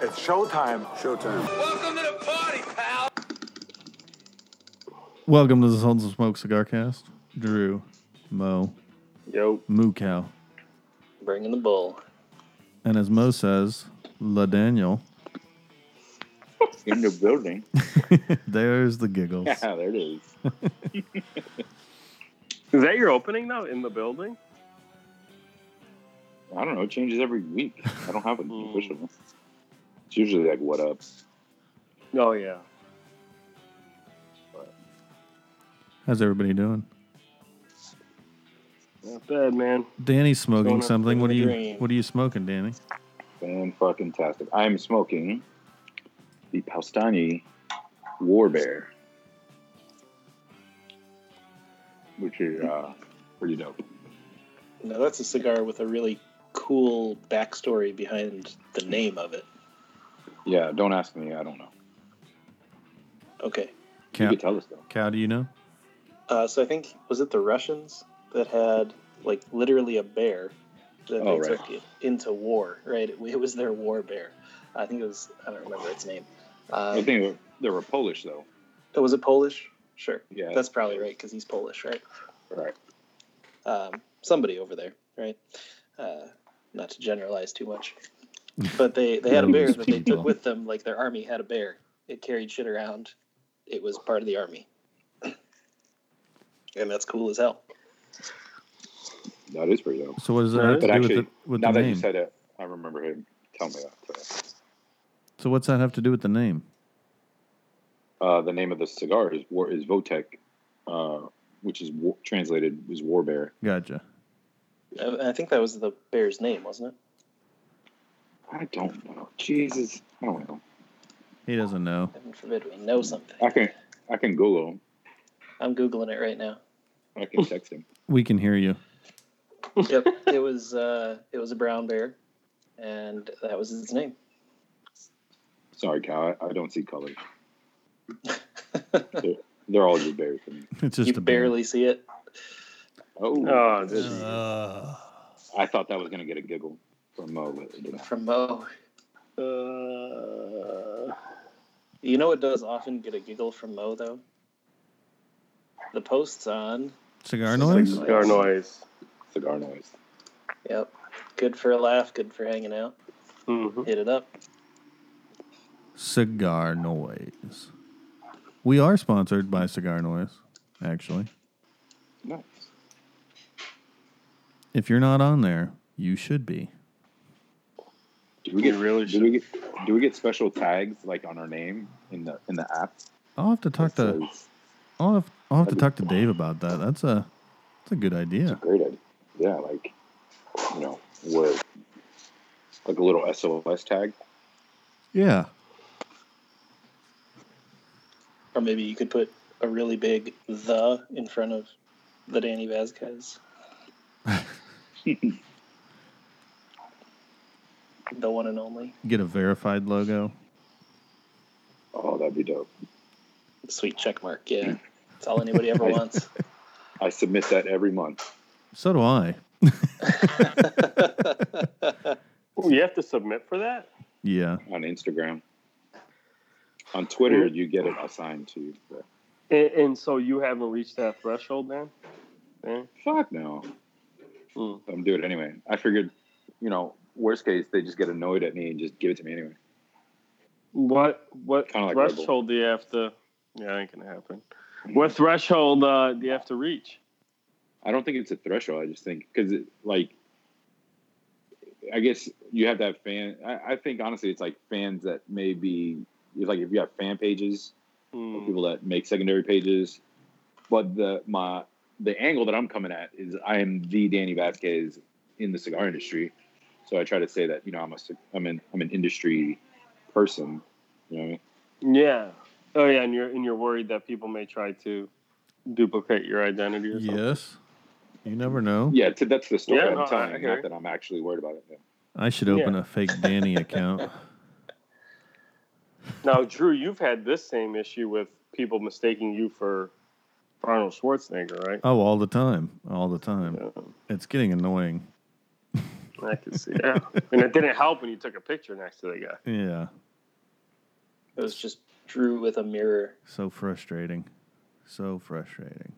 It's showtime. Showtime. Welcome to the party, pal. Welcome to the Sultans of Smoke Cigar Cast. Drew, Mo, Yo. Moo Cow. Bringing the bull. And as Mo says, La Daniel. In the building. There's the giggles. Yeah, there it is. Is that your opening now in the building? I don't know. It changes every week. I don't have an mm. official one. It's usually like, what up? Oh yeah. How's everybody doing? Not bad, man. Danny's smoking Going up something. in What are the you dream. what are you smoking, Danny? Fan fucking tastic. I'm smoking the Powstanie War Bear, which is uh, pretty dope. Now that's a cigar with a really cool backstory behind the name of it. Yeah, don't ask me. I don't know. Okay. You Cow, could tell us though. Cow do you know? Uh, so I think was it the Russians that had like literally a bear that Oh, they right. took it into war, right? It, it was their war bear. I think it was I don't remember its name. I Um, think they were, Polish though. it was it Polish? Sure. Yeah. That's probably right because he's Polish, right? right. um, somebody over there, right? Uh, not to generalize too much, but they they had a bear that they took with them. Like their army had a bear. It carried shit around. It was part of the army, and that's cool as hell. That is pretty dope. So what does that Right. have to But do actually, with the, with now the that name? you said it, I remember him telling me that. So. so what's that have to do with the name? Uh, the name of the cigar is War is Wojtek, uh, which is war, translated is War Bear. Gotcha. I, I think that was the bear's name, wasn't it? I don't know. Jesus, I don't know. He doesn't know. Heaven forbid we know something. I can I can Google. him. I'm googling it right now. I can text him. We can hear you. Yep, it was uh, it was a brown bear, and that was its name. Sorry, Cal. I, I don't see colors. They're, they're all just bears to me. It's just you a bear. barely see it. Oh, Oh, this Uh, I thought that was gonna get a giggle from Mo. but it didn't. From Mo. uh, You know what does often get a giggle from Mo though? The posts on. cigar Cigar noise? noise. cigar noise. Cigar noise. Yep. Good for a laugh, good for hanging out. hmm Hit it up. Cigar noise. We are sponsored by Cigar Noise, actually. Nice. If you're not on there, you should be. Do we get You really do we get do we get special tags like on our name in the in the app? I'll have to talk to says- I'll have, I'll have to talk to Dave about that. That's a that's a good It's a idea. great idea. Yeah, like you know, where like a little SOS tag. Yeah. Or maybe you could put a really big the in front of the Danny Vasquez. the one and only. Get a verified logo. Oh, that'd be dope. Sweet check mark, yeah. That's all anybody ever wants. I submit that every month. So do I. You have to submit for that. Yeah. on Instagram. On Twitter, you get it assigned to you. But And, and so you haven't reached that threshold, then? Yeah. fuck no, Hmm. I'm doing it anyway. I figured, you know, worst case, they just get annoyed at me and just give it to me anyway. What what Kinda like threshold do you have to? Yeah, ain't gonna happen. What threshold uh, do you have to reach? I don't think it's a threshold. I just think because like, I guess you have that fan. I, I think honestly, it's like fans that maybe like if you have fan pages, or Hmm. people that make secondary pages. But the my the angle that I'm coming at is I am the Danny Vasquez in the cigar industry. So I try to say that you know I'm a ci- I'm an I'm an industry person. You know what I mean? Yeah. Oh yeah, and you're and you're worried that people may try to duplicate your identity or something. Yes. You never know. Yeah, t- that's the story Yeah, I'm no, telling. I not that I'm actually worried about it. Yeah. I should open Yeah. a fake Danny account. Now, Drew, you've had this same issue with people mistaking you for Arnold Schwarzenegger, right? Oh, all the time. All the time. Yeah. It's getting annoying. I could see. Yeah, and it didn't help when you took a picture next to the guy. Yeah. It was just Drew with a mirror. So frustrating. So frustrating.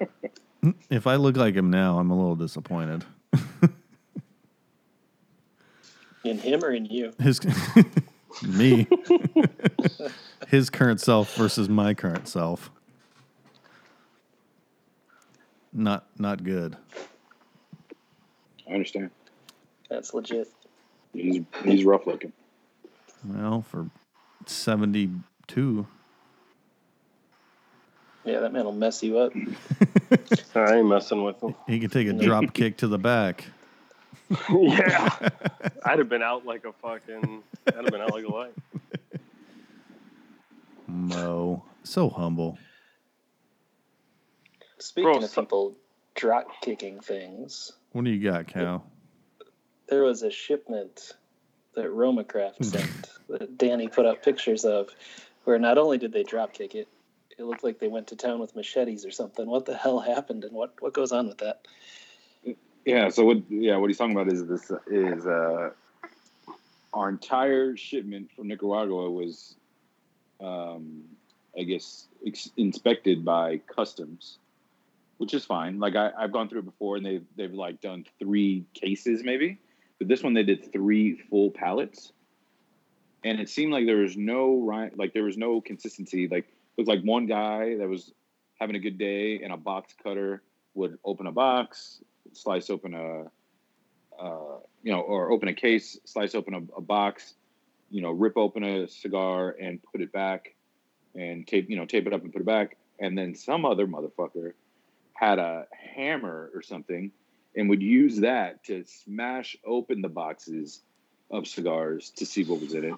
if I look like him now, I'm a little disappointed. In him or in you? His me. His current self versus my current self. Not not good. I understand. That's legit. He's he's rough looking. Well, for 72. Yeah, that man will mess you up. I ain't messing with him. He can take a drop kick to the back. yeah, I'd have been out like a fucking. I'd have been out like a light. Mo. So humble. Speaking Bro, of so- people drop kicking things, What do you got, Cal? there was a shipment that RoMa Craft sent that Danny put up pictures of, where not only did they drop kick it, it looked like they went to town with machetes or something. What the hell happened, and what what goes on with that? Yeah. So what? Yeah, what he's talking about is this is uh, our entire shipment from Nicaragua was, um, I guess, ex- inspected by customs, which is fine. Like I, I've gone through it before, and they've they've like done three cases maybe, but this one they did three full pallets, and it seemed like there was no right, like there was no consistency. Like looked like one guy that was having a good day, and a box cutter would open a box, slice open a, uh, you know, or open a case, slice open a, a box, you know, rip open a cigar and put it back, and tape, you know, tape it up and put it back, and then some other motherfucker had a hammer or something and would use that to smash open the boxes of cigars to see what was in it.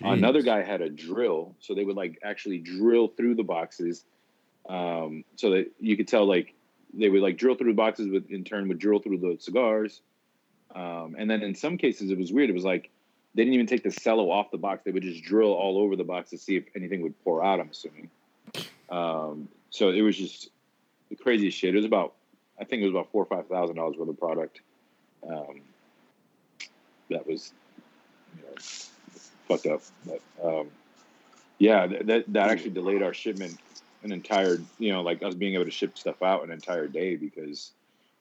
Another guy had a drill, so they would like actually drill through the boxes, um, so that you could tell like they would like drill through the boxes, with in turn would drill through the cigars, um, and then in some cases it was weird. It was like they didn't even take the cello off the box; they would just drill all over the box to see if anything would pour out. I'm assuming. Um, so it was just the craziest shit. It was about, I think it was about four or five thousand dollars worth of product. Um, that was, you know, fucked up. But um, yeah, that, that that actually delayed our shipment an entire, you know, like us being able to ship stuff out an entire day because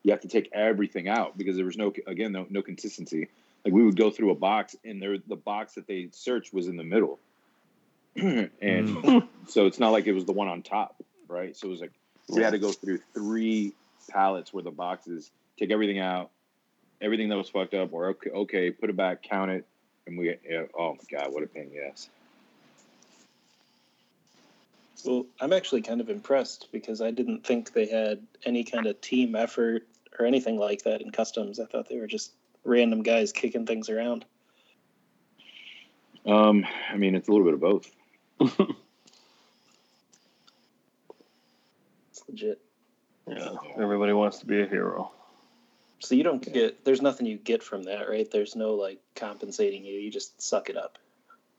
you have to take everything out because there was no, again, no, no consistency. Like we would go through a box and there, the box that they searched was in the middle, and so it's not like it was the one on top, right? So it was like we had to go through three pallets worth of boxes, take everything out, everything that was fucked up, or okay, okay put it back, count it, and we. Yeah, oh my god, what a pain! in the ass. Well, I'm actually kind of impressed because I didn't think they had any kind of team effort or anything like that in customs. I thought they were just random guys kicking things around. Um, I mean, it's a little bit of both. It's legit. Yeah, everybody wants to be a hero. So you don't get there's nothing you get from that, right? There's no like compensating you. You just suck it up.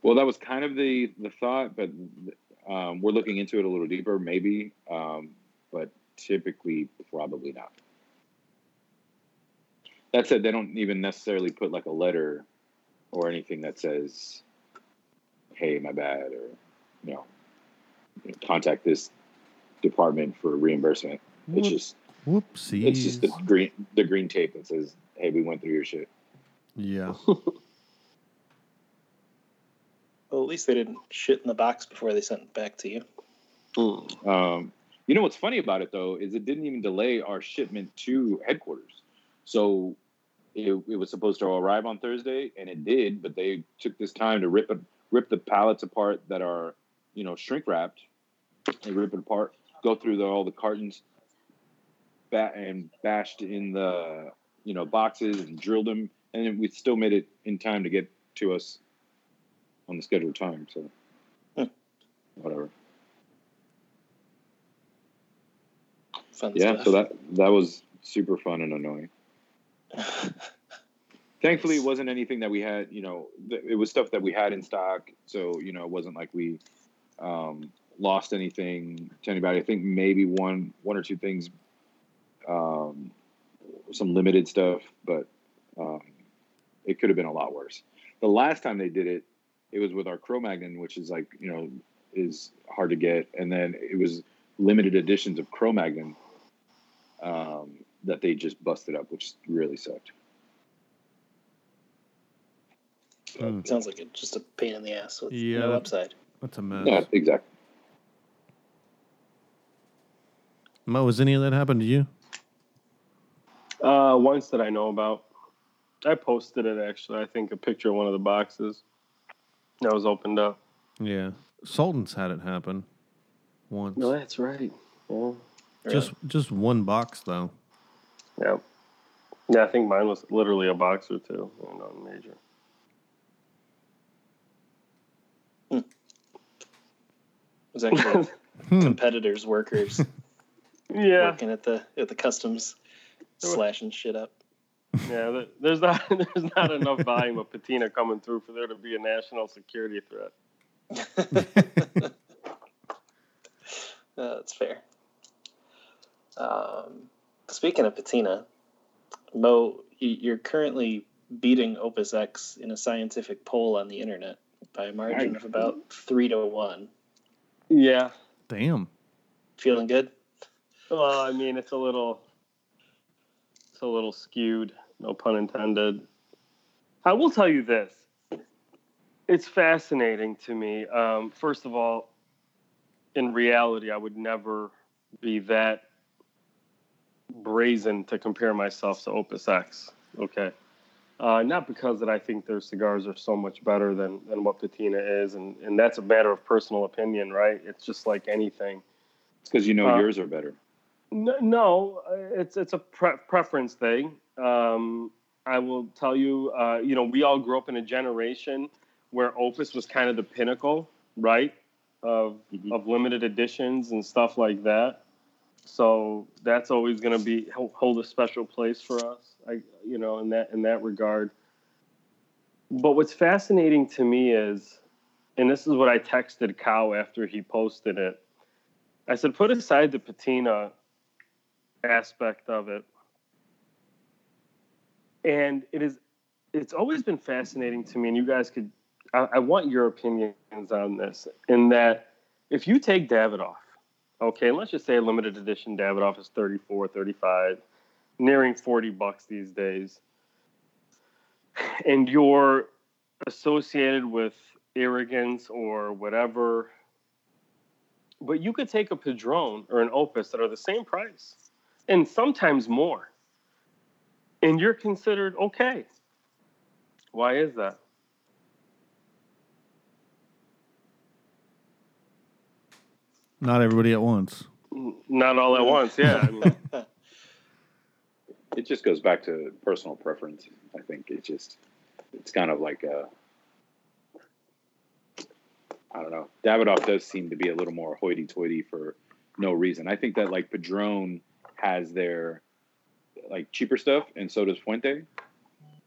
Well, that was kind of the the thought, but um, we're looking into it a little deeper, maybe, um, but typically, probably not. That said, they don't even necessarily put like a letter or anything that says, "Hey, my bad," or you know, contact this department for reimbursement. It's just Whoopsies. it's just the green the green tape that says, "Hey, we went through your shit." yeah. Well, at least they didn't shit in the box before they sent it back to you. Hmm. Um, you know what's funny about it though is it didn't even delay our shipment to headquarters. So it, it was supposed to arrive on Thursday, and it did, but they took this time to rip it, rip the pallets apart that are, you know, shrink wrapped. They rip it apart, go through the, all the cartons, bat and bashed in the, you know, boxes and drilled them, and then we still made it in time to get to us on the scheduled time. So, whatever. Fun yeah stuff. so that that was super fun and annoying thankfully it wasn't anything that we had you know th- it was stuff that we had in stock so you know it wasn't like we um, lost anything to anybody i think maybe one one or two things um, some limited stuff, but um, it could have been a lot worse. The last time they did it, it was with our Cro-Magnon, which is like you know is hard to get, and then it was limited editions of Cro-Magnon um, that they just busted up, which really sucked. Hmm. Sounds like it's just a pain in the ass with Yeah. no upside. That's a mess. Yeah, exactly. Mo, has any of that happened to you? Uh, once that I know about. I posted it actually. I think a picture of one of the boxes that was opened up. Yeah. Sultan's had it happen once. No, that's right. Yeah. Just just one box though. Yeah. Yeah, I think mine was literally a box or two. Yeah, not major. It was actually Hmm. competitors, workers Yeah. working at the at the customs, slashing shit up. Yeah, there's not there's not enough volume of patina coming through for there to be a national security threat. Uh, that's fair. Um, speaking of patina, Mo, you're currently beating Opus X in a scientific poll on the internet by a margin of about three to one. Yeah. Damn. Feeling good? Well, I mean, it's a little it's a little skewed, no pun intended. I will tell you this. It's fascinating to me. Um, first of all, in reality, I would never be that brazen to compare myself to Opus X. Okay. Uh, not because that I think their cigars are so much better than, than what Patina is, and, and that's a matter of personal opinion, right? It's just like anything. It's because you know Uh, yours are better. No, uh, it's it's a pre- preference thing. Um, I will tell you, uh, you know, we all grew up in a generation where Opus was kind of the pinnacle, right, of Mhm. of limited editions and stuff like that. So that's always going to be hold- hold a special place for us, I, you know, in that in that regard. But what's fascinating to me is, and this is what I texted Cow after he posted it. I said, put aside the patina aspect of it. And it is it's always been fascinating to me, and you guys could I, I want your opinions on this, in that if you take Davidoff, okay, and let's just say a limited edition Davidoff is 34, 35, nearing 40 bucks these days, and you're associated with arrogance or whatever, but you could take a Padron or an Opus that are the same price and sometimes more. And you're considered okay. Why is that? Not everybody at once. Not all at once, yeah. I mean, It just goes back to personal preference. I think it just it's kind of like a I don't know. Davidoff does seem to be a little more hoity-toity for no reason. I think that like Padron has their like cheaper stuff, and so does Fuente,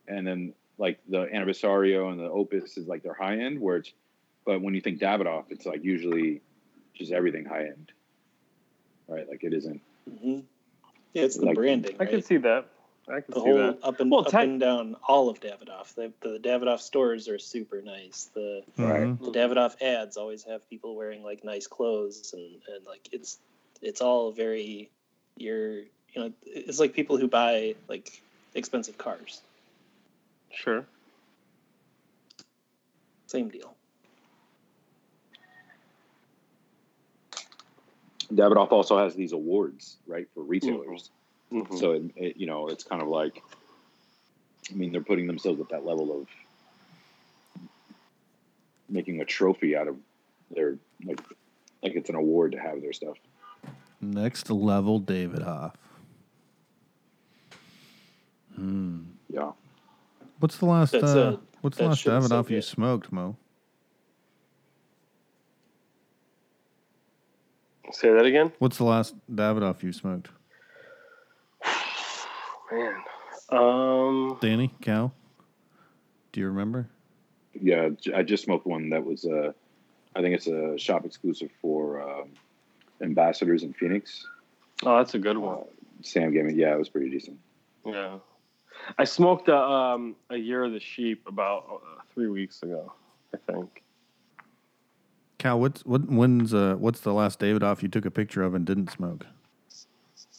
and then like the Anniversario and the Opus is like their high end. Where it's, but when you think Davidoff, it's like usually just everything high end, right? Like it isn't. hmm Yeah, it's the Like- branding. I can see that. I can the see whole that. up and Well, up tech- and down all of Davidoff. The, the Davidoff stores are super nice. The Mhm. the Davidoff ads always have people wearing like nice clothes and, and like it's it's all very you're you know it's like people who buy like expensive cars. Sure. Same deal. Davidoff also has these awards, right, for retailers. Mhm. So it, it, you know, it's kind of like, I mean, they're putting themselves at that level of making a trophy out of their like, like it's an award to have their stuff. Next level Davidoff. Hmm. Yeah, What's the last That's, uh, uh, what's the last shit's so Davidoff you smoked, Mo? Say that again? What's the last Davidoff you smoked? Man. Um, Danny, Cal? Do you remember? yeah. I just smoked one that was, uh, I think it's a shop exclusive for um, ambassadors in Phoenix. oh, that's a good Uh, one. Sam gave me, yeah, it was pretty decent. Yeah, I smoked a um, a year of the sheep about uh, three weeks ago, I think. Cal, what's what when's uh what's the last Davidoff you took a picture of and didn't smoke?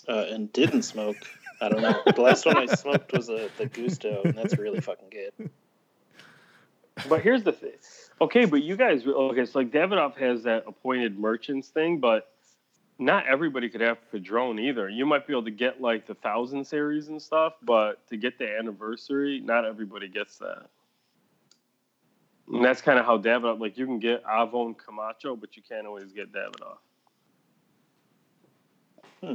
Uh, and didn't smoke. I don't know. The last one I smoked was a, the Gusto, and that's really fucking good. But here's the thing. Okay, but you guys okay? So like Davidoff has that appointed merchants thing, but not everybody could have Padron either. You might be able to get like the thousand series and stuff, but to get the anniversary, not everybody gets that. And that's kind of how Davidoff, like you can get Avo Camacho, but you can't always get Davidoff. Hmm.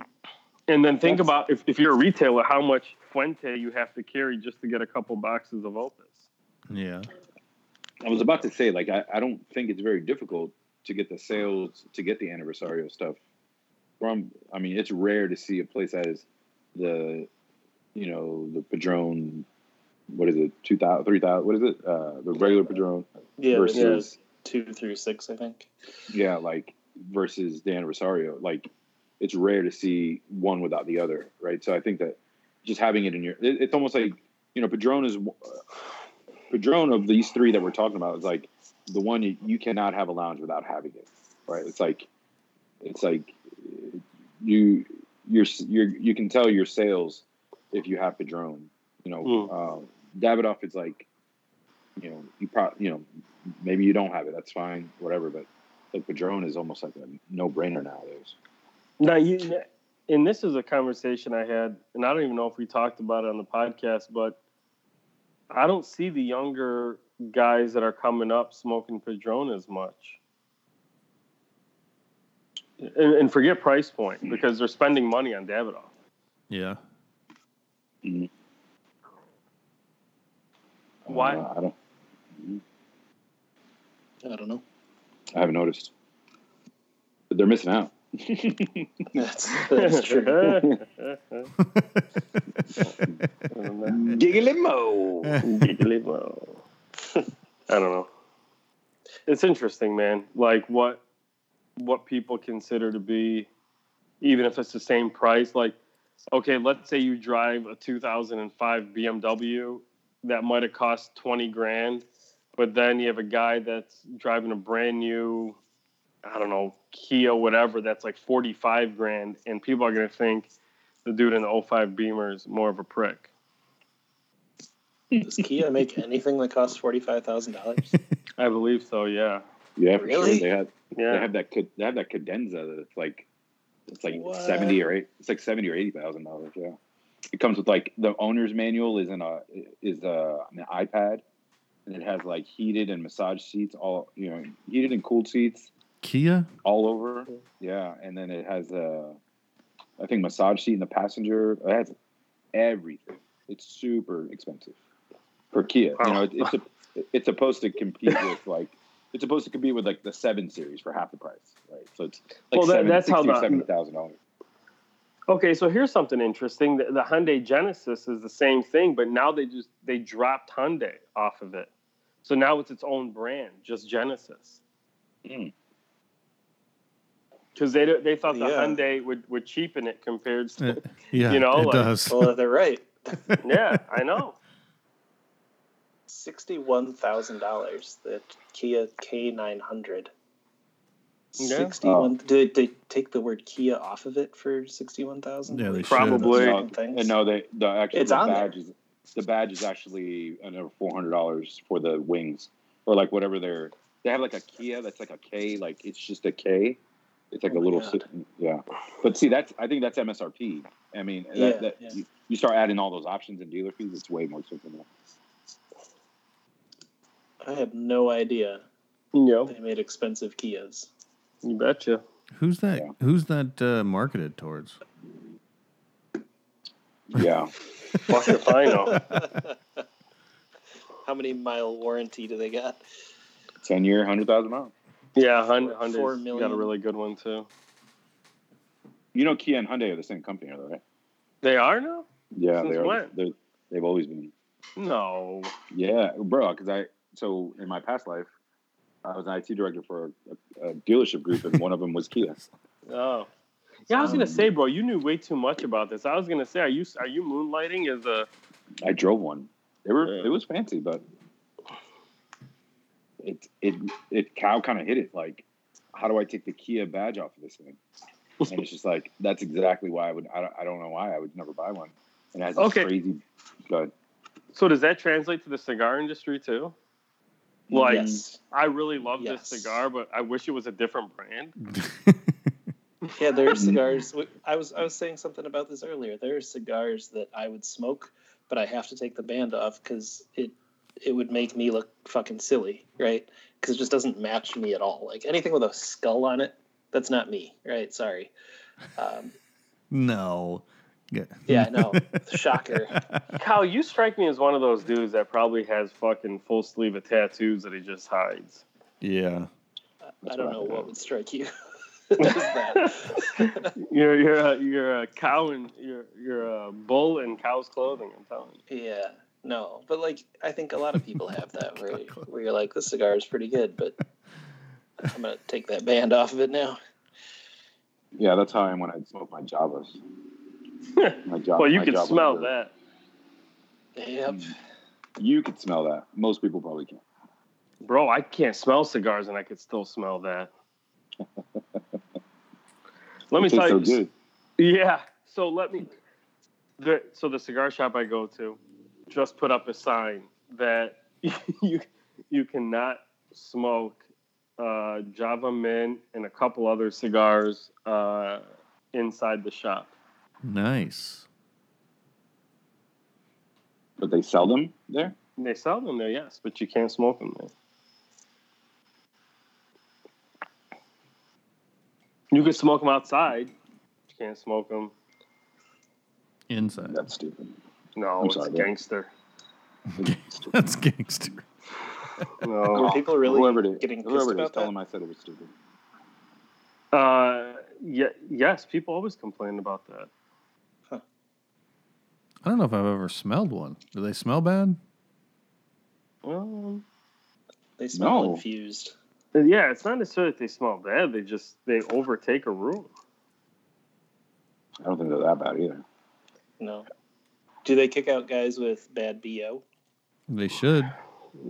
And then think That's- about if, if you're a retailer, how much Fuente you have to carry just to get a couple boxes of Opus. Yeah. I was about to say, like, I, I don't think it's very difficult to get the sales to get the anniversario stuff from. I mean, it's rare to see a place that is the, you know, the Padron. What is it? Two thousand, three thousand. What is it? Uh, the regular Padron Yeah, versus versus two through six, I think. yeah, like versus Dan Rosario. Like, it's rare to see one without the other, right? So I think that just having it in your, it, it's almost like you know, Padron is Padron of these three that we're talking about is like the one you, you cannot have a lounge without having it, right? It's like, it's like you you're you're you can tell your sales if you have Padron. You know, Mm. uh, Davidoff is like, you know, you probably you know maybe you don't have it. That's fine, whatever. But like Padron is almost like a no brainer nowadays. Now you, and this is a conversation I had, and I don't even know if we talked about it on the podcast, but I don't see the younger guys that are coming up smoking Padron as much. And, and forget price point because they're spending money on Davidoff. Yeah. Why? Uh, I don't. I don't know. I haven't noticed. But they're missing out. That's, that's true. Giggly mo. Giggly mo. I don't know. It's interesting, man. Like what what people consider to be, even if it's the same price. Like, okay, let's say you drive a 2005 BMW that might have cost 20 grand, but then you have a guy that's driving a brand new, I don't know, Kia, whatever, that's like 45 grand, and people are gonna think the dude in the 05 Beamer is more of a prick. Does Kia make anything that costs forty five thousand dollars? I believe so. Yeah. Yeah, for Really? sure. They had Yeah. they have that they have that cadenza that's like it's like What? seventy or eight it's like seventy or eighty thousand dollars. Yeah, it comes with like the owner's manual is in a is a an iPad, and it has like heated and massage seats all you know heated and cooled seats Kia? all over. Yeah, and then it has a I think massage seat in the passenger. It has everything. It's super expensive for Kia. You know, it, it's a, it's supposed to compete with like it's supposed to compete with like the seven series for half the price, right? So it's like Well, that- seven, that's how 60 or the- seventy thousand dollars. Okay, so here's something interesting. The, the Hyundai Genesis is the same thing, but now they just they dropped Hyundai off of it. So now it's its own brand, just Genesis. Mm. Because they they thought the Yeah. Hyundai would, would cheapen it compared to. Yeah, You know, it like- does. well, they're right. yeah, I know. Sixty one thousand dollars. The Kia K nine hundred. Yeah. Sixty one. Oh. Did they take the word Kia off of it for sixty one thousand? Yeah, they. Probably. No, things. no, they the actual It's the on badge is the badge is actually another four hundred dollars for the wings or like whatever they're they have like a Kia that's like a K like it's just a K. It's like Oh a little si- yeah, but see that's I think that's MSRP. I mean, that, Yeah, that, yeah. You, you start adding all those options and dealer fees, it's way more expensive. Now. I had no idea Yep, they made expensive Kias. you betcha. Who's that? Yeah. Who's that uh, marketed towards? Yeah, Fuck if I know. How many mile warranty do they got? ten year, hundred thousand miles. Yeah, Hyundai, Four- Hyundai's four got a really good one too. You know, Kia and Hyundai are the same company, though, right? They are now? Yeah, Since they are. when? They're, they've always been. No. Yeah, bro. Because I so in my past life, I was an IT director for a, a dealership group, and one of them was Kia. Oh. Yeah, I was gonna Um, say, bro, you knew way too much about this. I was gonna say, are you are you moonlighting as a? I drove one. They were Yeah. it was fancy, but it it it cow kind of hit it like, how do I take the Kia badge off of this thing? And it's just like that's exactly why I would I don't, I don't know why I would never buy one. And it has this Okay. crazy. Good. So does that translate to the cigar industry too? Like, yes. I really love Yes. this cigar, but I wish it was a different brand. Yeah, there are cigars. I was I was saying something about this earlier. There are cigars that I would smoke, but I have to take the band off because it it would make me look fucking silly, right? Because it just doesn't match me at all. Like anything with a skull on it, that's not me, right? Sorry. Um, no. Yeah. yeah, no, shocker. Kyle, you strike me as one of those dudes that probably has fucking full sleeve of tattoos that he just hides. yeah. I That's don't what I know what would strike you. That. You're you're a, you're a cow and you're you're a bull in cow's clothing. I'm telling you. Yeah, no, but like I think a lot of people have that where where you're like, this cigar is pretty good, but I'm gonna take that band off of it now. Yeah, that's how I am when I smoke my Javas. My Java, well, you my can Java smell that. Yep. You could smell that. Most people probably can't. Bro, I can't smell cigars and I could still smell that. Let me It tastes tell so you. good. Yeah. So let me. The, so the cigar shop I go to just put up a sign that you you cannot smoke uh, Java Mint and a couple other cigars uh, inside the shop. Nice. But they sell them there. They sell them there, yes, but you can't smoke them there. You can smoke them outside. You can't smoke them. Inside. That's stupid. No, I'm it's sorry, gangster. That's gangster. No. Are people really whoever it is, getting pissed whoever it is, about tell that? them I said it was stupid. Uh, yeah, yes, people always complain about that. I don't know if I've ever smelled one. Do they smell bad? Well, They smell No. infused. Uh, yeah, it's not necessarily that they smell bad. They just they overtake a room. I don't think they're that bad either. No. Do they kick out guys with bad bo? They should.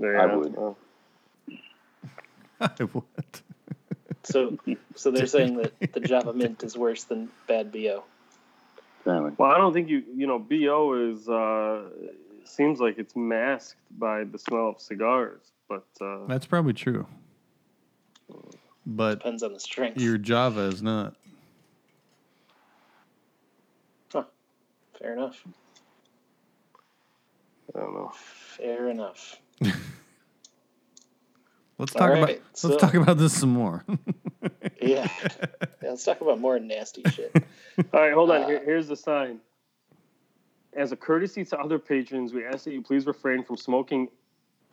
Yeah, would. I would. So, so they're saying that the Java Mint is worse than bad bo. Apparently. well, I don't think you you know bo is uh, seems like it's masked by the smell of cigars, but uh, That's probably true. But Depends on the strength. your Java is not. Huh. Fair enough. I don't know. Fair enough. Let's All talk about right, let's so- talk about this some more. Yeah. yeah. Let's talk about more nasty shit. All right, hold on. Uh, Here, here's the sign. As a courtesy to other patrons, we ask that you please refrain from smoking.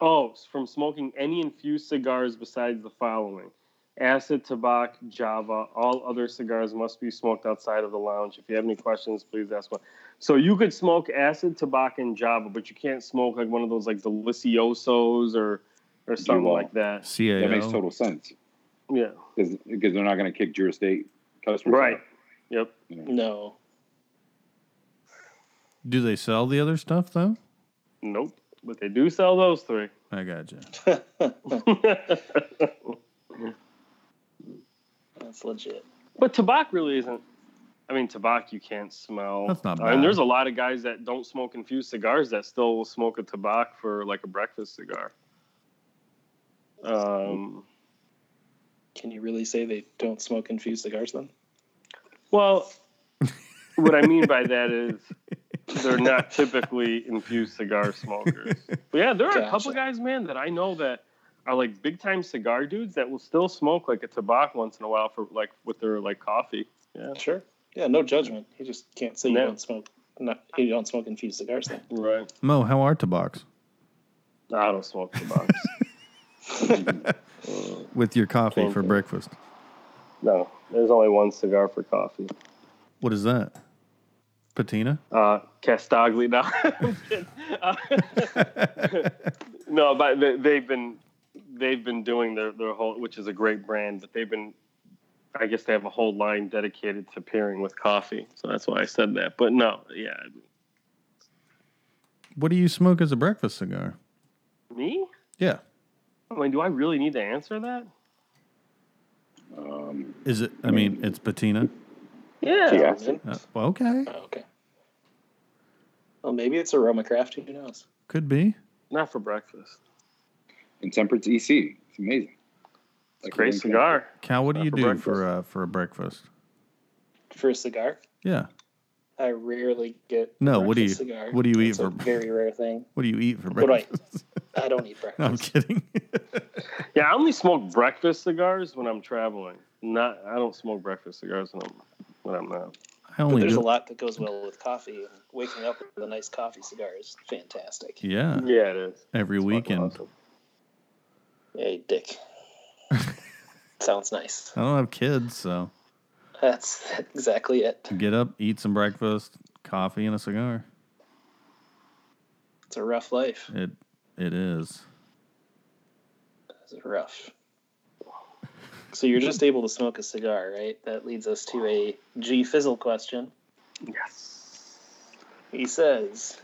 Oh, from smoking any infused cigars besides the following: acid, Tabak, Java. All other cigars must be smoked outside of the lounge. If you have any questions, please ask one. So you could smoke acid, Tabak, and Java, but you can't smoke like one of those like deliciosos or or something like that. CAO. That makes total sense Yeah. because they're not going to kick Jura State customers. Right. out, Yep. you know. No. Do they sell the other stuff though? Nope. But they do sell those three. I got gotcha. That's legit. But Tabak really isn't. I mean, Tabak you can't smell. That's not I mean, there's a lot of guys that don't smoke infused cigars that still will smoke a Tabak for like a breakfast cigar. Um, Can you really say they don't smoke infused cigars then? well, what I mean by that is they're not typically infused cigar smokers. But yeah, there are a couple Gotcha. guys, man, that I know that are like big time cigar dudes that will still smoke like a Tabak once in a while for like with their like coffee. Yeah. Sure. Yeah, no judgment. He just can't say you don't smoke. Not you don't smoke infused cigars then. Right. Mo, how are tobaccos? I don't smoke tobacco. With your coffee Same for breakfast. No, there's only one cigar for coffee. What is that? Patina? Uh, Casdagli. No, Uh, no, but they, they've been they've been doing their their whole, which is a great brand, but they've been I guess they have a whole line dedicated to pairing with coffee, so that's why I said that. But no, yeah, What do you smoke as a breakfast cigar? me. Yeah. I mean, do I really need to answer that? Um, Is it? I mean, it's patina. Yeah. Yeah. Uh, well, okay, Oh, okay. Well, maybe it's Aroma Craft. Who knows? could be. Not for breakfast. Intemperance EC. It's amazing. It's a great cigar. Cal, what do Not you for do breakfast. for uh, for a breakfast? For a cigar, Yeah. I rarely get. No, what do you- Cigar. what do you eat It's a for- very rare thing. What do you eat for What do I- breakfast? I don't eat no, I'm kidding. Yeah, I only smoke breakfast cigars when I'm traveling. Not, I don't smoke breakfast cigars when I'm when I'm not. I But only there's do. a lot that goes well with coffee. Waking up with a nice coffee cigar is fantastic. Yeah, Yeah, it is. every It's weekend. awesome. Hey, Dick. Sounds nice. I don't have kids, so That's exactly it. get up, eat some breakfast, coffee, and a cigar. It's a rough life. It it is. That's rough. So you're just able to smoke a cigar, right? That leads us to a G Fizzle question. Yes. He says,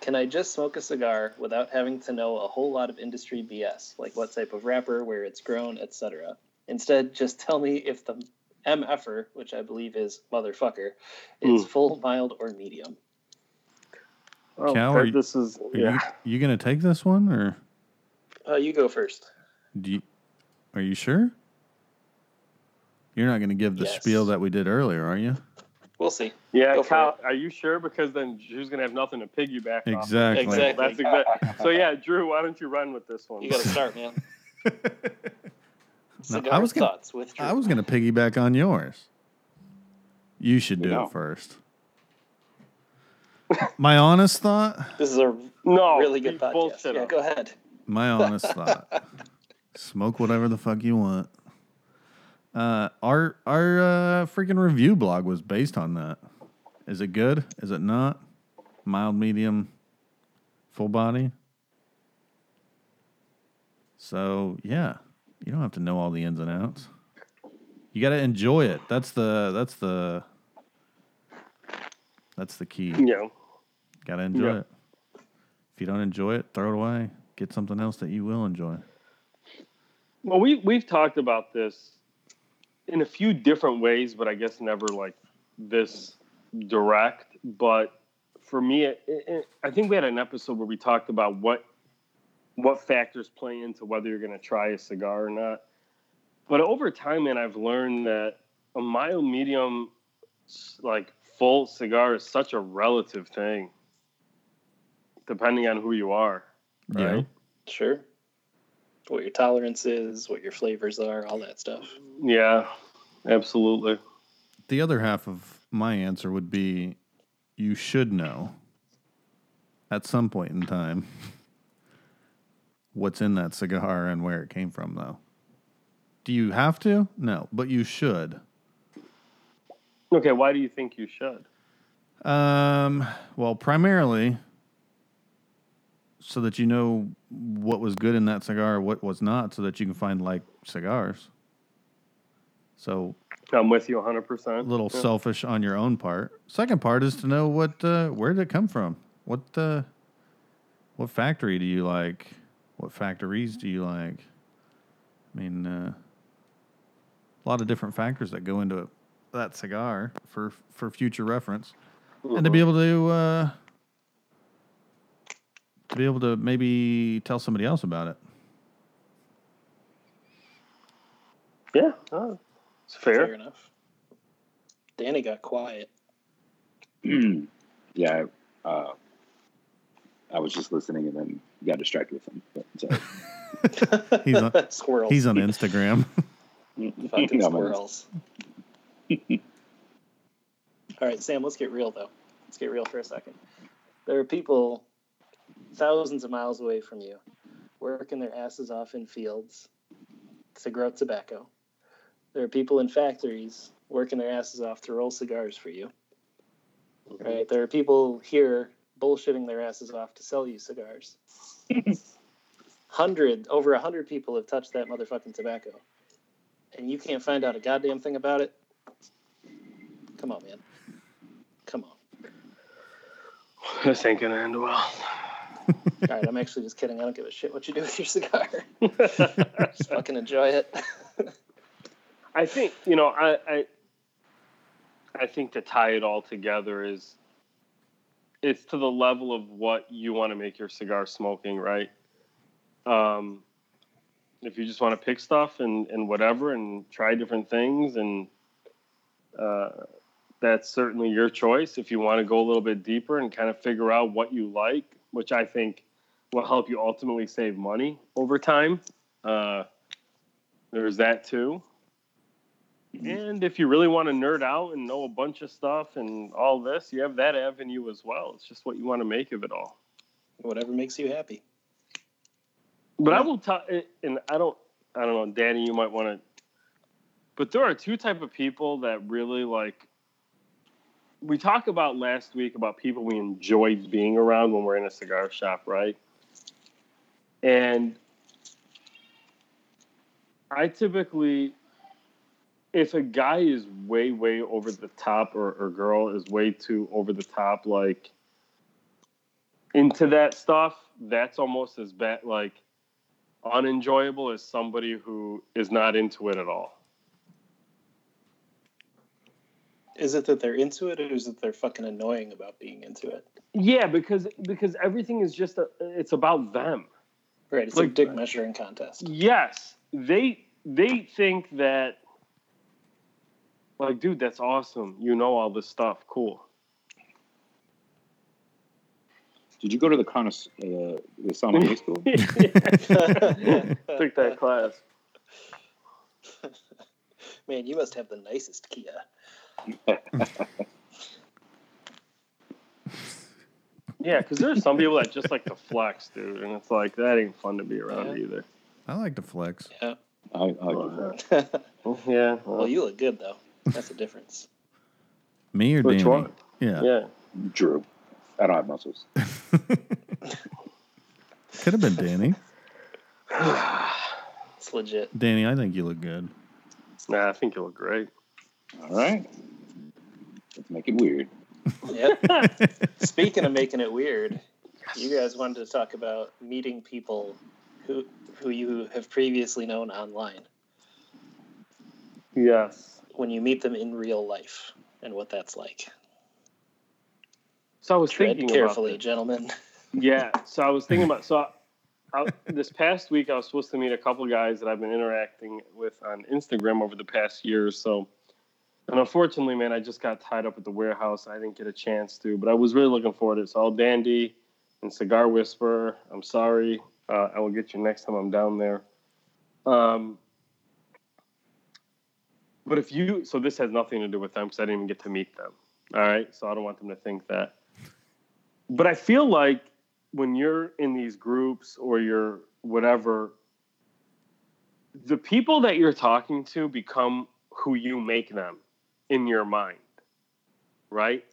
"Can I just smoke a cigar without having to know a whole lot of industry BS, like what type of wrapper, where it's grown, etc.? Instead, just tell me if the MFer, which I believe is motherfucker, is Mm. full, mild, or medium." Well, Cal, are you- this is Are yeah. you, you gonna take this one, or Uh, you go first. do you, are you sure? You're not gonna give the Yes. spiel that we did earlier, are you? We'll see. Yeah, Go for Kyle, are you sure? Because then Drew's gonna have nothing to piggyback off. Exactly. Exactly. That's exactly. So yeah, Drew, why don't you run with this one? You got to start, man. No, I was gonna- thoughts with Drew. I was gonna piggyback on yours. You should do No. it first. My honest thought. This is a no, really good you podcast. Yeah, up. go ahead. My honest thought. Smoke whatever the fuck you want. Uh, our our uh, freaking review blog was based on that. Is it good? Is it not? Mild, medium, full body. So yeah, you don't have to know all the ins and outs. You got to enjoy it. That's the that's the that's the key. Yeah. Got to enjoy Yeah. it. If you don't enjoy it, throw it away. Get something else that you will enjoy. Well, we we've talked about this in a few different ways, but I guess never like this direct. But for me, it, it, I think we had an episode where we talked about what what factors play into whether you're going to try a cigar or not. But over time, and I've learned that a mild, medium, like full cigar is such a relative thing, depending on who you are. Right. Sure. What your tolerance is, what your flavors are, all that stuff. Yeah, absolutely. The other half of my answer would be you should know at some point in time what's in that cigar and where it came from, though. Do you have to? No, but you should. Okay, why do you think you should? Um, well, primarily so that you know what was good in that cigar, what was not, so that you can find like cigars. So I'm with you 100%. a little Yeah. selfish on your own part. Second part is to know what uh, where did it come from? What uh, what factory do you like? What factories do you like? I mean, uh, a lot of different factors that go into that cigar for for future reference, and to be able to uh, to be able to maybe tell somebody else about it. Yeah, oh, it's Fair fair. enough. Danny got quiet. yeah, uh, I was just listening and then got distracted with him. But, so, He's on, squirrels. he's on Instagram. Fucking I'm on- squirrels. All right, Sam, let's get real though. Let's get real for a second. There are people thousands of miles away from you working their asses off in fields to grow tobacco. There are people in factories working their asses off to roll cigars for you. Right? There are people here bullshitting their asses off to sell you cigars. hundred over a hundred people have touched that motherfucking tobacco. and you can't find out a goddamn thing about it. Come on, man. Come on. This ain't gonna end well. All right, I'm actually just kidding. I don't give a shit what you do with your cigar. just fucking enjoy it. I think you know I, I I think to tie it all together is it's to the level of what you want to make your cigar smoking right. Um, if you just want to pick stuff and and whatever and try different things and uh, that's certainly your choice. If you want to go a little bit deeper and kind of figure out what you like, which I think will help you ultimately save money over time. Uh, there's that too. And if you really want to nerd out and know a bunch of stuff and all this, you have that avenue as well. It's just what you want to make of it all. Whatever makes you happy. But I will tell, and I don't, I don't know, Danny, you might want to. But there are two type of people that really like. We talked about last week about people we enjoy being around when we're in a cigar shop, right? And I typically, if a guy is way, way over the top, or, or girl is way too over the top, like into that stuff, that's almost as bad, like unenjoyable as somebody who is not into it at all. Is it that they're into it, or is it they're fucking annoying about being into it? Yeah, because because everything is just a, it's about them. Right, it's Like- a dick measuring contest. Yes, they they think that like, dude, that's awesome. You know all this stuff. Cool. Did you go to the connoisseur, uh, the sommelier school? Took that class. Man, you must have the nicest Kia. Yeah, because there's some people that just like to flex, dude, and it's like that ain't fun to be around Yeah. either. I like to flex. Yeah. I, I like that. Yeah. well, you look good though. That's the difference. Me or Which Danny? one? Yeah. yeah. Drew. I don't have muscles. Could have been Danny. It's legit. Danny, I think you look good. Nah, I think you look great. All right. Let's make it weird. Yep. Speaking of making it weird, you guys wanted to talk about meeting people who who you have previously known online Yes. when you meet them in real life and what that's like. So I was Tread thinking carefully, About gentlemen. yeah. So I was thinking about so. I, I, this past week, I was supposed to meet a couple guys that I've been interacting with on Instagram over the past year or so. And unfortunately, man, I just got tied up at the warehouse. I didn't get a chance to, but I was really looking forward to it. So, all Dandy and Cigar Whisperer, I'm sorry. Uh, I will get you next time I'm down there. Um, but if you, so this has nothing to do with them because I didn't even get to meet them. All right. So, I don't want them to think that. But I feel like when you're in these groups or you're whatever, the people that you're talking to become who you make them in your mind, right?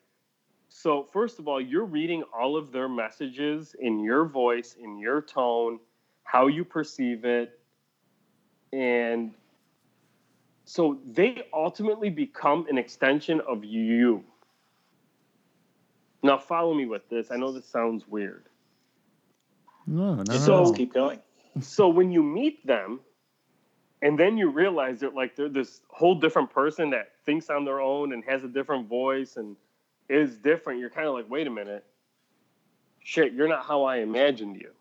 So, first of all, you're reading all of their messages in your voice, in your tone, how you perceive it. And so they ultimately become an extension of you. Now, follow me with this. I know this sounds weird. No, no. So- Let's keep going. So when you meet them, and then you realize that like they're this whole different person that thinks on their own and has a different voice and is different, you're kind of like, wait a minute, shit, you're not how I imagined you.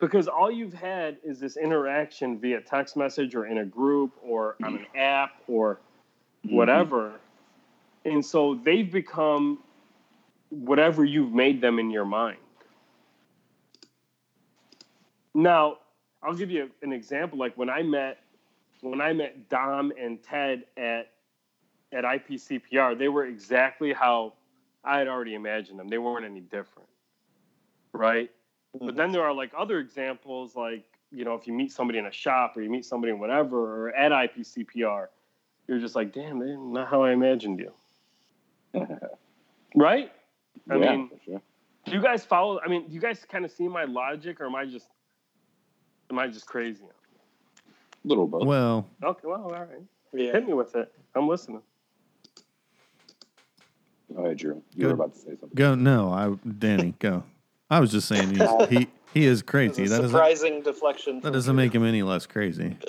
Because all you've had is this interaction via text message or in a group or on an app or mm-hmm. whatever. And so they've become whatever you've made them in your mind. Now, I'll give you an example. Like when I met when I met Dom and Ted at at IPCPR, they were exactly how I had already imagined them. They weren't any different. Right? But mm-hmm. then there are like other examples like, you know, if you meet somebody in a shop or you meet somebody in whatever or at IPCPR, you're just like, damn, they're not how I imagined you. right? I yeah, mean, sure. do you guys follow? I mean, do you guys kind of see my logic, or am I just am I just crazy? A little both. Well, Okay, well, all right. Yeah. Hit me with it. I'm listening. Go ahead, Drew. You Good. were about to say something. go. No, I, Danny, go. I was just saying he's, he he is crazy. was a That doesn't surprising deflection. that doesn't Drew. make him any less crazy.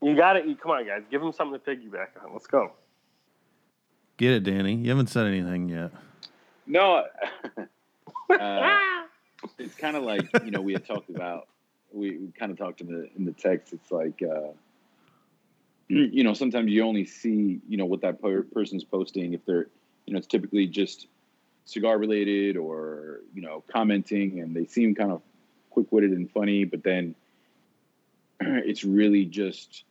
You got it. You, come on, guys. Give him something to piggyback on. Let's go. Get it, Danny. You haven't said anything yet. No, uh, it's kind of like you know we had talked about. We, we kind of talked in the in the text. It's like uh, you know sometimes you only see you know what that per- person's posting if they're you know it's typically just cigar related or you know commenting and they seem kind of quick witted and funny, but then it's really just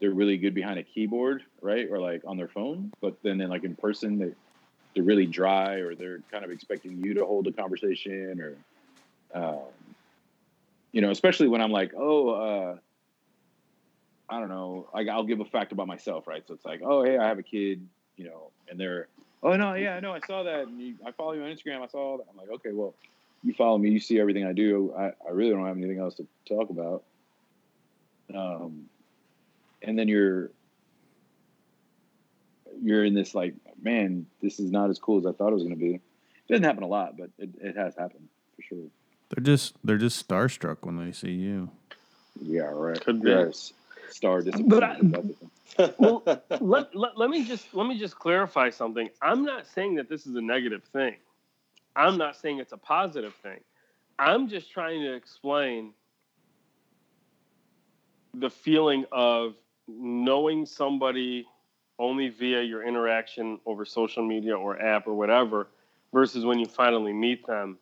they're really good behind a keyboard, right, or like on their phone. But then, then like in person, they they're really dry or they're kind of expecting you to hold a conversation or um, you know especially when i'm like oh uh, i don't know like i'll give a fact about myself right so it's like oh hey i have a kid you know and they're oh no yeah no i saw that and you, i follow you on instagram i saw that i'm like okay well you follow me you see everything i do i, I really don't have anything else to talk about um, and then you're you're in this like, man, this is not as cool as I thought it was going to be. It doesn't happen a lot, but it, it has happened for sure. They're just they're just starstruck when they see you. Yeah, right. Could be. Yes. Star disappointment. But I- That's the thing. well, let, let, let me just let me just clarify something. I'm not saying that this is a negative thing. I'm not saying it's a positive thing. I'm just trying to explain the feeling of knowing somebody only via your interaction over social media or app or whatever versus when you finally meet them.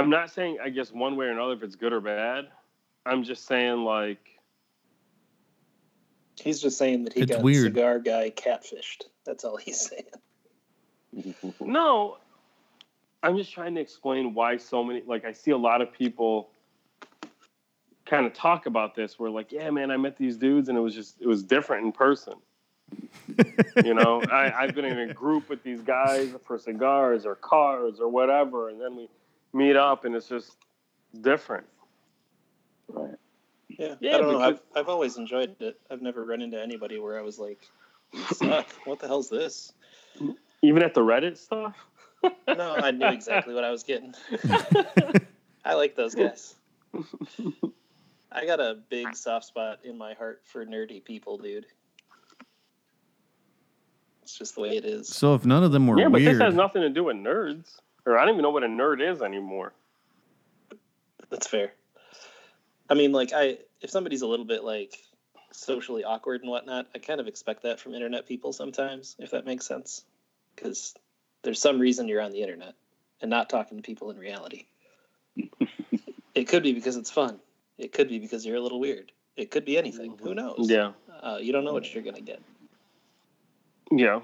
I'm not saying I guess one way or another if it's good or bad. I'm just saying like He's just saying that he got weird. cigar guy catfished. That's all he's saying. No, I'm just trying to explain why so many. Like, I see a lot of people kind of talk about this. Where like, yeah, man, I met these dudes, and it was just it was different in person. you know, I, I've been in a group with these guys for cigars or cars or whatever, and then we meet up, and it's just different. right. Yeah, Yeah, I don't know. I've, I've always enjoyed it. I've never run into anybody where I was like, suck. what the hell's this?" Even at the Reddit stuff. No, I knew exactly what I was getting. I like those guys. I got a big soft spot in my heart for nerdy people, dude. It's just the way it is. So if none of them were yeah, but weird, this has nothing to do with nerds, or I don't even know what a nerd is anymore. That's fair. I mean, like, I if somebody's a little bit like socially awkward and whatnot, I kind of expect that from internet people sometimes, if that makes sense. Because there's some reason you're on the internet and not talking to people in reality. it could be because it's fun. It could be because you're a little weird. It could be anything. Who knows? Yeah, Uh, you don't know what you're gonna get. yeah,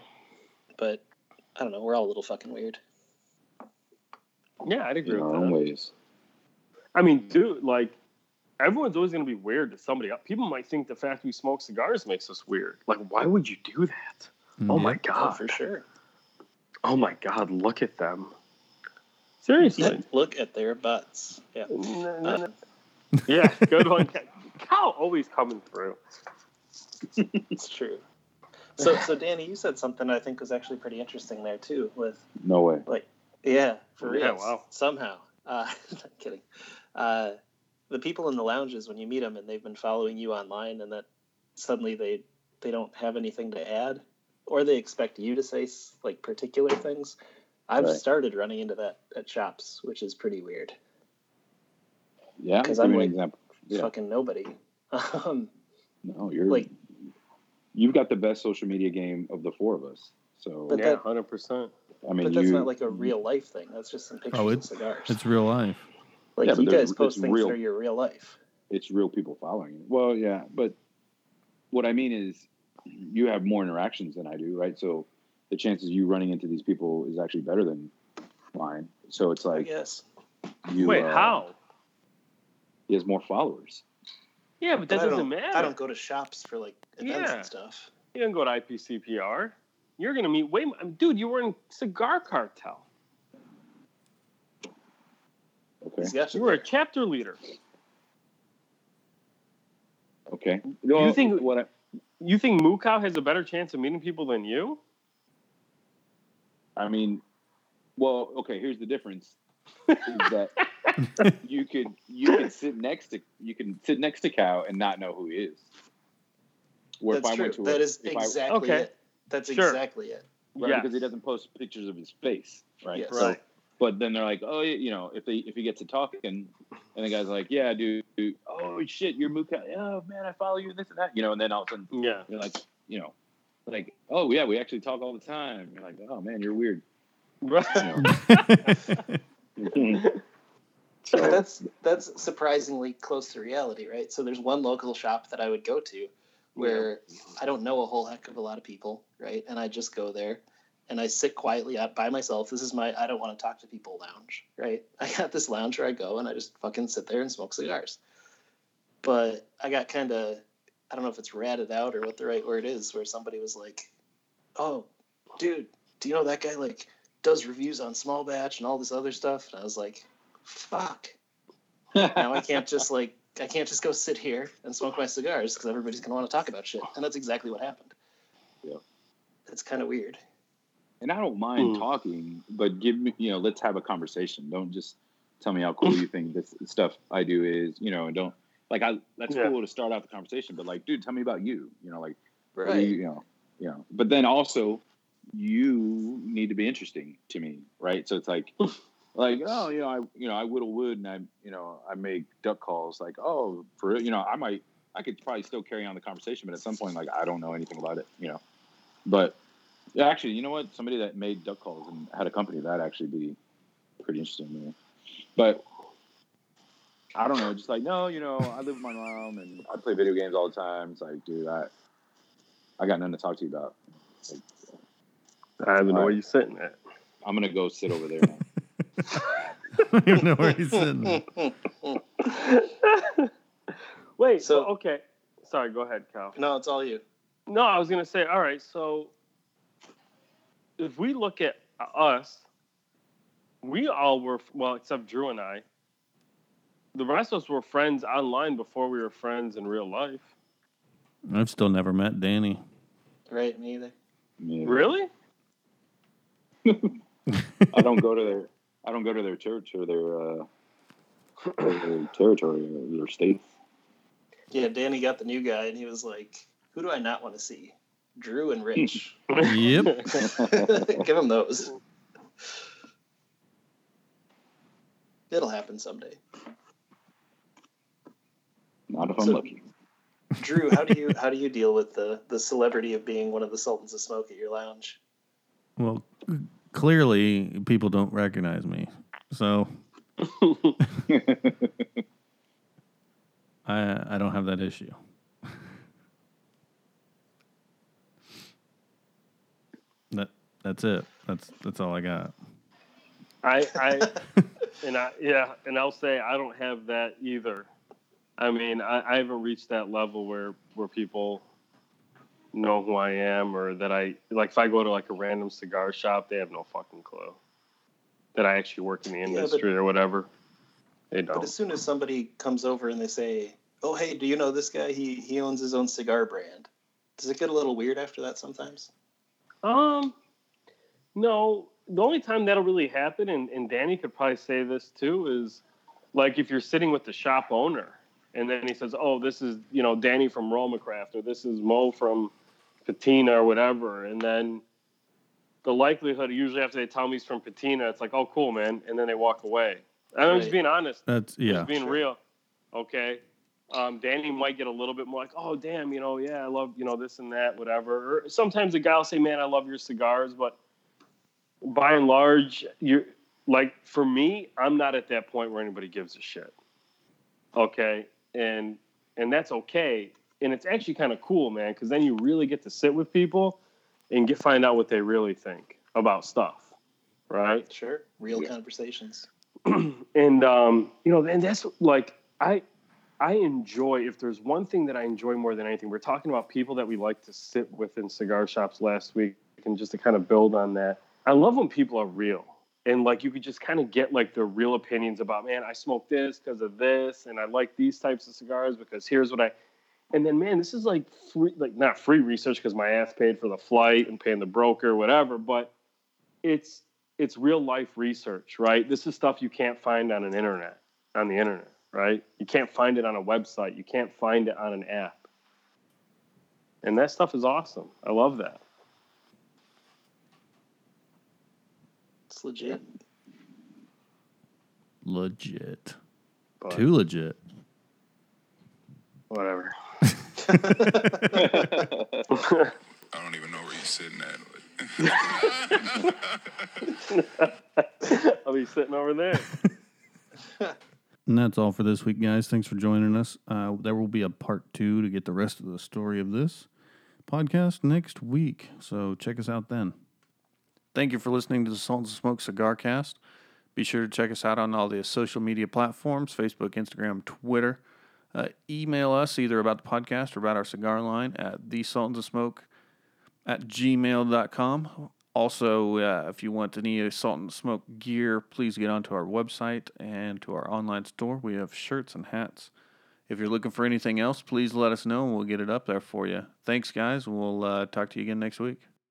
But I don't know. We're all a little fucking weird. Yeah. I'd agree In our own that. ways. I mean, dude, like everyone's always going to be weird to somebody. People might think the fact we smoke cigars makes us weird. Like, why would you do that? Oh my Oh, god! for sure. Oh my god! Look at them. Seriously. Look at their butts. Yeah. Uh, yeah, good one. Cal always coming through. It's true. So, so Danny, you said something I think was actually pretty interesting there too. With No way. like, yeah, for real. Yeah, wow. Somehow, uh, not kidding. Uh, the people in the lounges when you meet them and they've been following you online, and that suddenly they they don't have anything to add, or they expect you to say like particular things. I've Right. started running into that at shops, which is pretty weird. Yeah, because I'm an like- example. Yeah. Fucking nobody. Um, No, you're like- you've got the best social media game of the four of us. So But yeah, hundred percent. I mean, but that's you, not like a real life thing. That's just some pictures Oh, of it's- cigars. it's real life. like Yeah, you guys post things real. that are your real life. it's real people following you. Well, yeah, but what I mean is you have more interactions than I do, right? So the chances you running into these people is actually better than mine. So it's like yes. Wait, uh, how? He has more followers. Yeah, but that But doesn't don't, matter. I don't go to shops for like events Yeah. and stuff. You don't go to IPCPR. You're gonna meet way, more, dude. You were in Cigar Cartel. Okay. He's You you were a chapter leader. Okay. Well, think- what? I, You think Moo Cow has a better chance of meeting people than you? I mean, well, okay. Here's the difference: is that you could you could sit next to you can sit next to Cow and not know who he is. Where That's if I true. went to That a, is if I- exactly Okay. it. That's Sure. exactly it. right, Yes. because he doesn't post pictures of his face, right? Yes. So, Right. but then they're like, oh, you know, if they if he gets to talking, and the guy's like, yeah, dude, oh shit, you're Muka, oh man, I follow you, and this and that, you know, and then all of a sudden Yeah. you're like, you know, like, oh yeah, we actually talk all the time. You're like, oh man, you're weird. Right. So, that's that's surprisingly close to reality, right? So there's one local shop that I would go to where mm-hmm. I don't know a whole heck of a lot of people, right? And I just go there and I sit quietly out by myself. This is my I don't want to talk to people lounge, right? I got this lounge where I go and I just fucking sit there and smoke cigars. But I got kind of I don't know if it's ratted out or what the right word is, where somebody was like, "Oh, dude, do you know that guy like does reviews on small batch and all this other stuff?" And I was like, "Fuck." now I can't just like I can't just go sit here and smoke my cigars because everybody's gonna want to talk about shit, and that's exactly what happened. Yeah. It's kind of weird. and I don't mind Hmm. talking, but give me, you know, let's have a conversation. Don't just tell me how cool you think this stuff I do is, you know, and don't like I. That's Yeah. cool to start out the conversation, but like, dude, tell me about you. You know, like, Right. you, you know, you know. But then also, you need to be interesting to me, right? So it's like, like, oh, you know, I, you know, I whittle wood and I, you know, I make duck calls. Like, oh, for real, you know, I might, I could probably still carry on the conversation, but at some point, like, I don't know anything about it, you know. But yeah, actually, you know what? Somebody that made duck calls and had a company that'd actually be pretty interesting to me. But I don't know, just like no, you know, I live with my mom and I play video games all the time. It's like, dude, I I got nothing to talk to you about. Like, I don't even know where you're sitting at. I'm gonna go sit over there. Now. I don't even know where he's sitting. Wait, So- so okay. Sorry, go ahead, Cal. no, it's all you. No, I was gonna say, all right, so if we look at us, we all were well, except Drew and I. The rest of us were friends online before we were friends in real life. I've still never met Danny. Right, me either. Yeah. Really? I don't go to their I don't go to their church or their uh their territory or their state. Yeah, Danny got the new guy, and he was like, "Who do I not want to see? Drew and Rich. Yep. Give him those. It'll happen someday. Not if I'm So- lucky. Drew, how do you how do you deal with the the celebrity of being one of the sultans of smoke at your lounge? Well, clearly people don't recognize me, so I I don't have that issue. That that's it. That's that's all I got. I, I, and I, yeah, and I'll say I don't have that either. I mean, I, I haven't reached that level where where people know who I am or that I like. If I go to like a random cigar shop, they have no fucking clue that I actually work in the but- industry or whatever. They But don't. as soon as somebody comes over and they say, "Oh, hey, do you know this guy? He he owns his own cigar brand." Does it get a little weird after that sometimes? Um, no. The only time that'll really happen, and, and Danny could probably say this too, is like if you're sitting with the shop owner, and then he says, "Oh, this is you know Danny from RoMa Craft, or this is Mo from Patina, or whatever," and then the likelihood usually after they tell me he's from Patina, it's like, "Oh, cool, man," and then they walk away. I'm just being honest. That's yeah. Just being Sure. real. Okay. Um, Danny might get a little bit more like, oh, damn, you know, yeah, I love, you know, this and that, whatever. Or sometimes a guy will say, man, I love your cigars. But by and large, you're like, for me, I'm not at that point where anybody gives a shit. Okay. And, and that's okay. And it's actually kind of cool, man, because then you really get to sit with people and get find out what they really think about stuff. Right Sure, real Yeah. conversations. and um, you know, and that's like I I enjoy if there's one thing that I enjoy more than anything. We're talking about people that we like to sit with in cigar shops last week, and just to kind of build on that. I love when people are real and like you could just kind of get like the real opinions about man, I smoke this because of this, and I like these types of cigars because here's what I. And then, man, this is like free, like not free research because my ass paid for the flight and paying the broker, whatever. But it's it's real life research, right? This is stuff you can't find on an internet, on the internet, right? You can't find it on a website. You can't find it on an app. And that stuff is awesome. I love that. It's legit. Legit. But Too legit. whatever. I don't even know where you're sitting at. I'll be sitting over there. And that's all for this week, guys. Thanks for joining us. Uh, there will be a part two to get the rest of the story of this podcast next week. So check us out then. Thank you for listening to the Sultans of Smoke Cigar Cast. Be sure to check us out on all the social media platforms Facebook, Instagram, Twitter. Uh, email us either about the podcast or about our cigar line at the Sultans of Smoke at gmail.com. Also, uh, if you want any Sultans of Smoke gear, please get onto our website and to our online store. We have shirts and hats. If you're looking for anything else, please let us know and we'll get it up there for you. Thanks, guys. We'll uh, talk to you again next week.